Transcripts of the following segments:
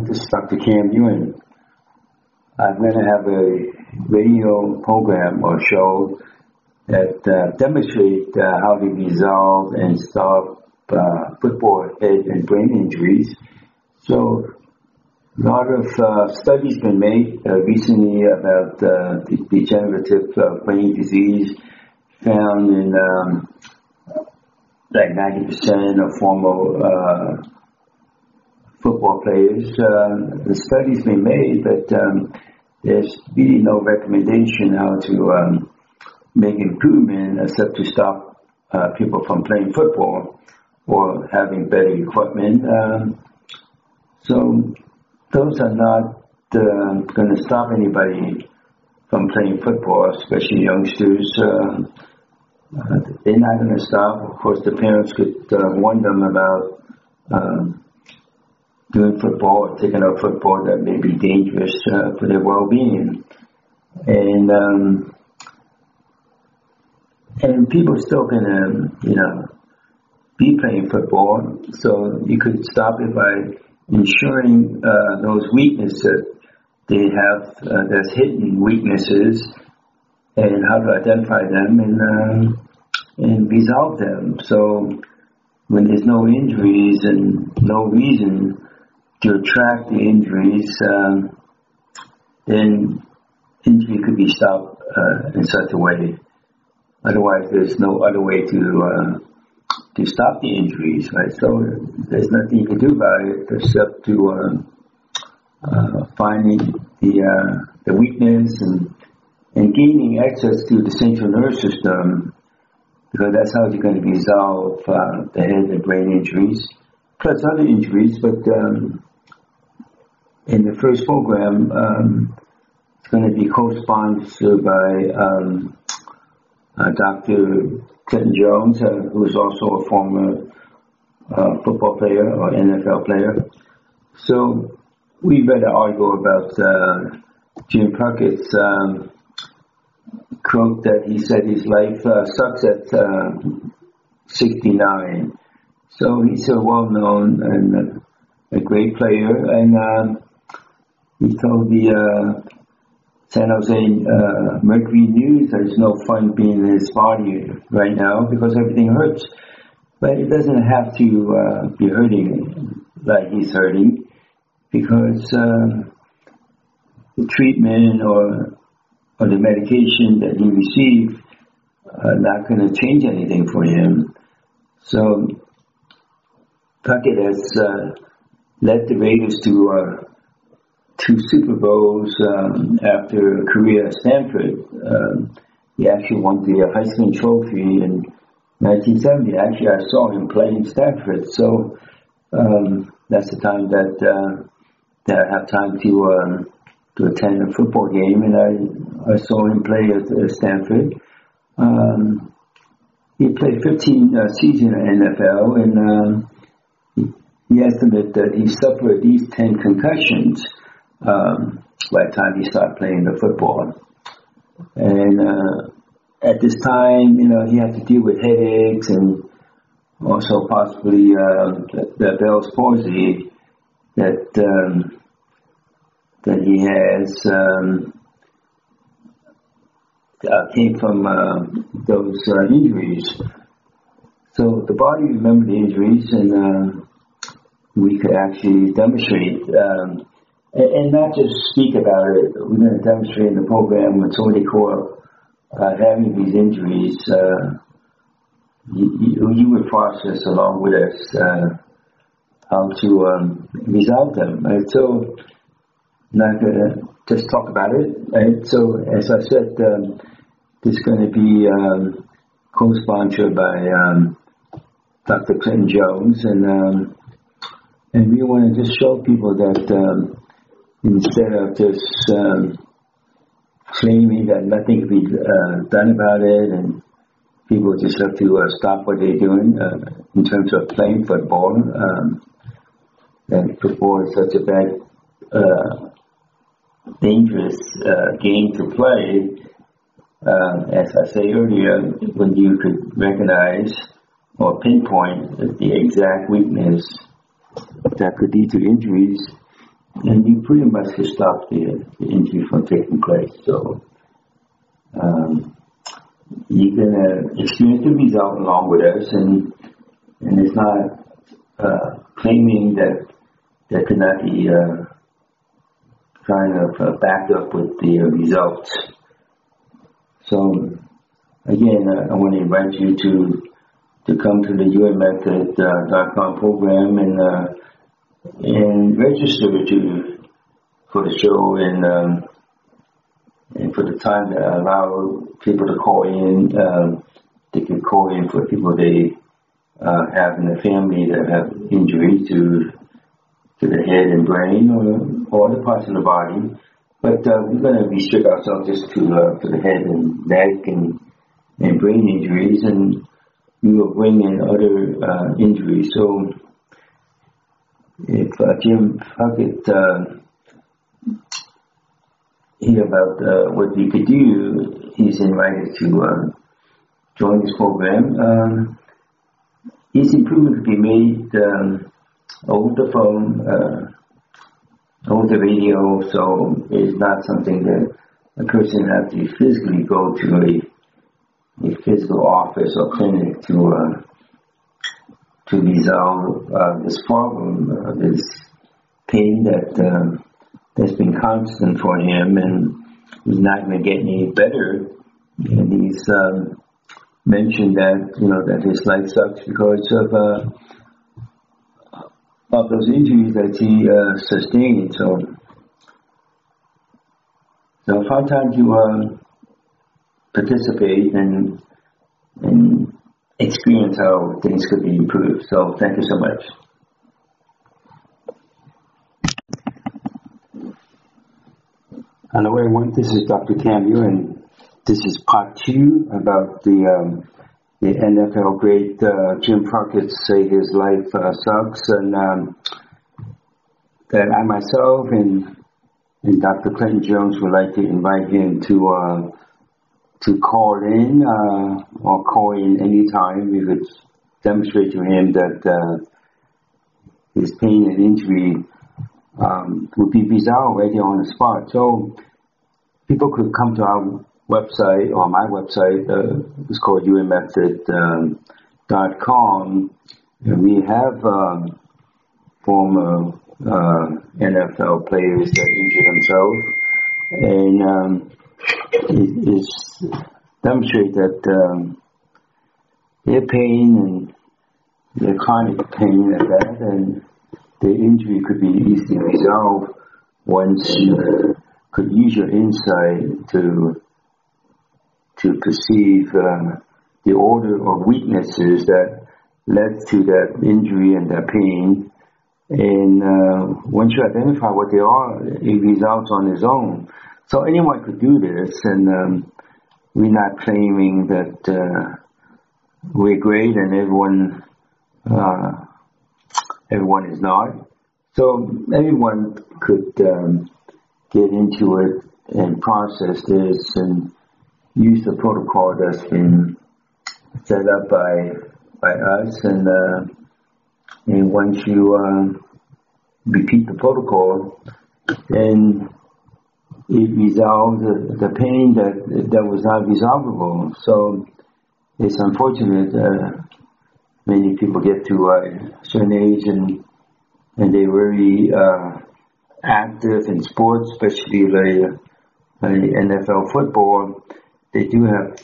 Dr. Kam Yuen. I'm going to have a radio program or show that uh, demonstrate uh, how to resolve and stop uh, football head and brain injuries. So a lot of uh, studies been made uh, recently about uh, the degenerative uh, brain disease found in um, like 90% of former uh, football players. Uh, the studies been made, but um, there's really no recommendation how to um, make improvement except to stop uh, people from playing football or having better equipment. Um, so those are not uh, going to stop anybody from playing football, especially youngsters. Uh, uh, they're not going to stop. Of course, the parents could uh, warn them about um, doing football or taking up football that may be dangerous uh, for their well-being. And um, and people still to, you know, be playing football. So you could stop it by ensuring uh, those weaknesses they have, uh, there's hidden weaknesses, and how to identify them and um, and resolve them. So when there's no injuries and no reason to attract the injuries, um, then injury could be stopped uh, in such a way. Otherwise, there's no other way to uh, to stop the injuries, right? So there's nothing you can do about it except to uh, uh, finding the the weakness and and gaining access to the central nervous system because that's how you're going to resolve uh, the head and brain injuries, plus other injuries. But um, in the first program, um, it's going to be co-sponsored by um, uh, Dr. Clinton Jones, uh, who is also a former uh, football player or NFL player. So we read an article about uh, Jim Plunkett's um, quote that he said his life uh, sucks at uh, 69. So he's a well-known and a great player, and um, he told the uh, San Jose uh, Mercury News there's no fun being in his body right now because everything hurts. But it doesn't have to uh, be hurting like he's hurting because uh, the treatment or or the medication that he received are not going to change anything for him. So Plunkett has uh, led the Raiders to uh, two Super Bowls um, after a career at Stanford. Um, he actually won the Heisman Trophy in 1970. Actually, I saw him play in Stanford, so um, that's the time that uh, that I have time to um, to attend a football game, and I I saw him play at, at Stanford. Um, he played 15 uh, seasons in NFL, and um, he, estimated that he suffered least 10 concussions um, by the time he started playing the football. And uh, at this time, you know, he had to deal with headaches and also possibly uh, the, the Bell's palsy that um, that he has um, uh, came from uh, those uh, injuries. So the body remembered the injuries, and uh, we could actually demonstrate um, and, and not just speak about it. We're going to demonstrate in the program with somebody called uh, having these injuries. Uh, you, you, would process along with us uh, how to um, resolve them. Right? So, not going to just talk about it. Right? So, as I said, um, this is going to be um, co-sponsored by um, Dr. Clinton Jones, and um, and we want to just show people that um, instead of just um, claiming that nothing can be uh, done about it and people just have to uh, stop what they're doing uh, in terms of playing football. Um, and football is such a bad, uh, dangerous uh, game to play. Uh, as I say earlier, when you could recognize or pinpoint the exact weakness that could lead to injuries, and you pretty much can stop the, the injury from taking place. So um, you're gonna experience the result along with us, and and it's not uh, claiming that that could not be uh, kind of uh, backed up with the uh, results. So again, uh, I want to invite you to to come to the YuenMethod.com uh, program and uh, and register to for the show and um, and for the time to allow people to call in. Um, they can call in for people they uh, have in the family that have injury to to the head and brain or, or other parts of the body. But uh, we're going to restrict ourselves just to uh, to the head and neck and and brain injuries, and we will bring in other uh, injuries. So if uh, Jim Plunkett uh, hear about uh, what we could do, he's invited to uh, join this program. Um, his improvement could be made um, over the phone, uh, over the radio, so it's not something that a person has to physically go to a, a physical office or clinic to uh, to resolve uh, this problem, uh, this pain that uh, has been constant for him, and he's not going to get any better. And he's um, mentioned that you know that his life sucks because of uh, of those injuries that he uh, sustained. So, so how time you uh, participate and and experience how things could be improved. So thank you so much. Hello everyone, this is Dr. Kam Yuen and this is part two about the um, the NFL great uh, Jim Plunkett say his life uh, sucks and um, that I myself and and Dr. Clinton Jones would like to invite him to uh, to call in uh, or call in anytime. We could demonstrate to him that uh, his pain and injury um, would be resolved right there on the spot. So people could come to our website or my website. Uh, it's called yuenmethod.com. Um, we have um, former uh, NFL players that injure themselves. And um, is demonstrate that um, their pain and their chronic pain at that and the injury could be easily resolved once you could use your insight to to perceive uh, the order of weaknesses that led to that injury and that pain. And uh, once you identify what they are, it resolves on its own. So anyone could do this, and um, we're not claiming that uh, we're great and everyone uh, everyone is not. So anyone could um, get into it and process this and use the protocol that's been set up by by us, and uh, and once you uh, repeat the protocol, then it resolved the, pain that that was not resolvable. So it's unfortunate. Uh, many people get to a certain age and and they're very uh, active in sports, especially the, NFL football. They do have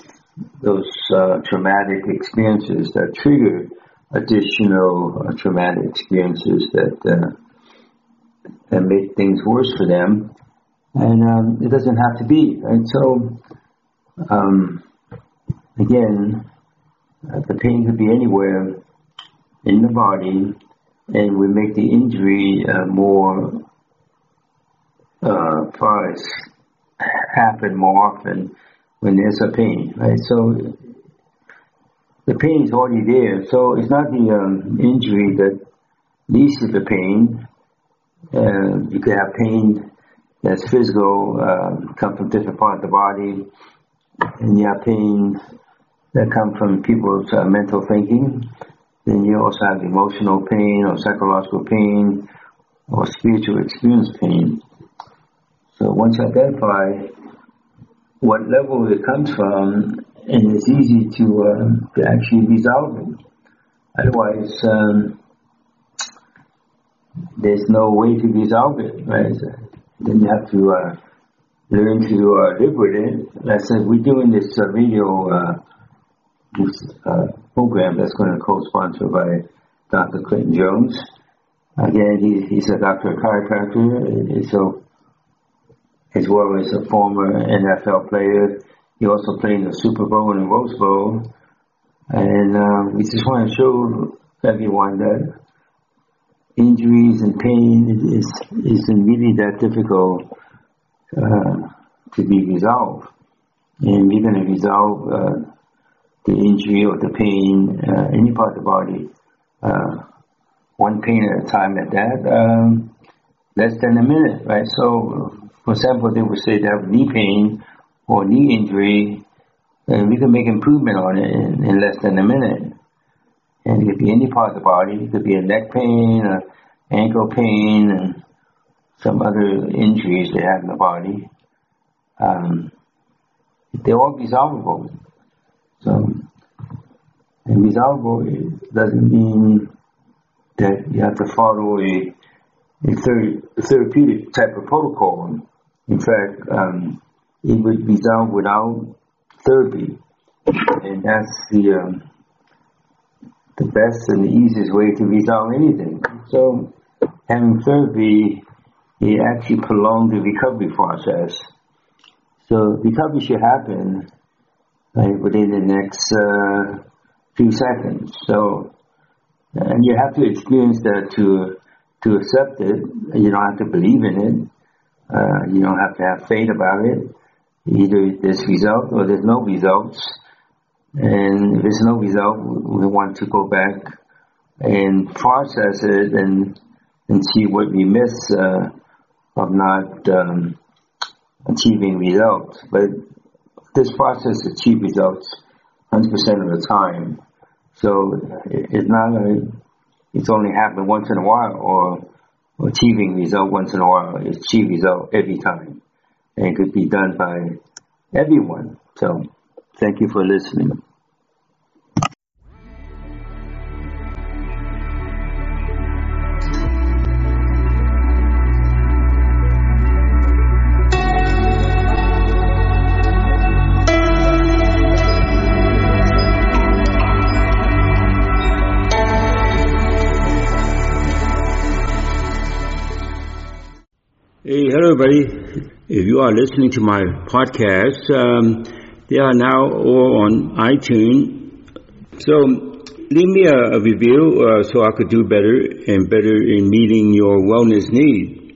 those uh, traumatic experiences that trigger additional uh, traumatic experiences that uh, that make things worse for them and um, it doesn't have to be right. So um, again, uh, the pain could be anywhere in the body, and we make the injury uh, more uh, far as happen more often when there's a pain, right? So the pain is already there. So it's not the um, injury that leads to the pain. Uh, you could have pain that's physical, uh, come from different parts of the body, and you have pain that come from people's uh, mental thinking. Then you also have emotional pain or psychological pain or spiritual experience pain. So once you identify what level it comes from, and it's easy to, uh, to actually resolve it. Otherwise, um, there's no way to resolve it, right? Then you have to uh, learn to uh, live with it. Like I said, we're doing this uh, video uh, this uh, program that's going to co-sponsor by Dr. Clinton Jones. Again, he, he's a doctor of chiropractor, so as well as a former NFL player. He also played in the Super Bowl and the Rose Bowl. And uh, we just want to show everyone that injuries and pain is, isn't really that difficult uh, to be resolved. And we're going to resolve uh, the injury or the pain, uh, any part of the body, uh, one pain at a time at that, um, less than a minute, right? So, for example, they would say they have knee pain or knee injury, and we can make improvement on it in, in less than a minute. And it could be any part of the body. It could be a neck pain, or ankle pain, and some other injuries they have in the body. Um, they're all resolvable. So, and resolvable doesn't mean that you have to follow a, a, ther- therapeutic type of protocol. In fact, um, it would resolve without therapy, and that's the um, the best and the easiest way to resolve anything. So, having therapy, it actually prolongs the recovery process. So, recovery should happen like, within the next uh, few seconds. So, and you have to experience that to to accept it. You don't have to believe in it. Uh, you don't have to have faith about it. Either there's result or there's no results. And there's no result, we want to go back and process it and and see what we miss uh, of not um, achieving results. But this process achieves results 100% of the time. So it's not a, it's only happened once in a while or achieving result once in a while. It's achieve result every time. And it could be done by everyone. So thank you for listening. Hey, hello, everybody. If you are listening to my podcast, um, they are now all on iTunes. So leave me a, a review uh, so I could do better and better in meeting your wellness needs.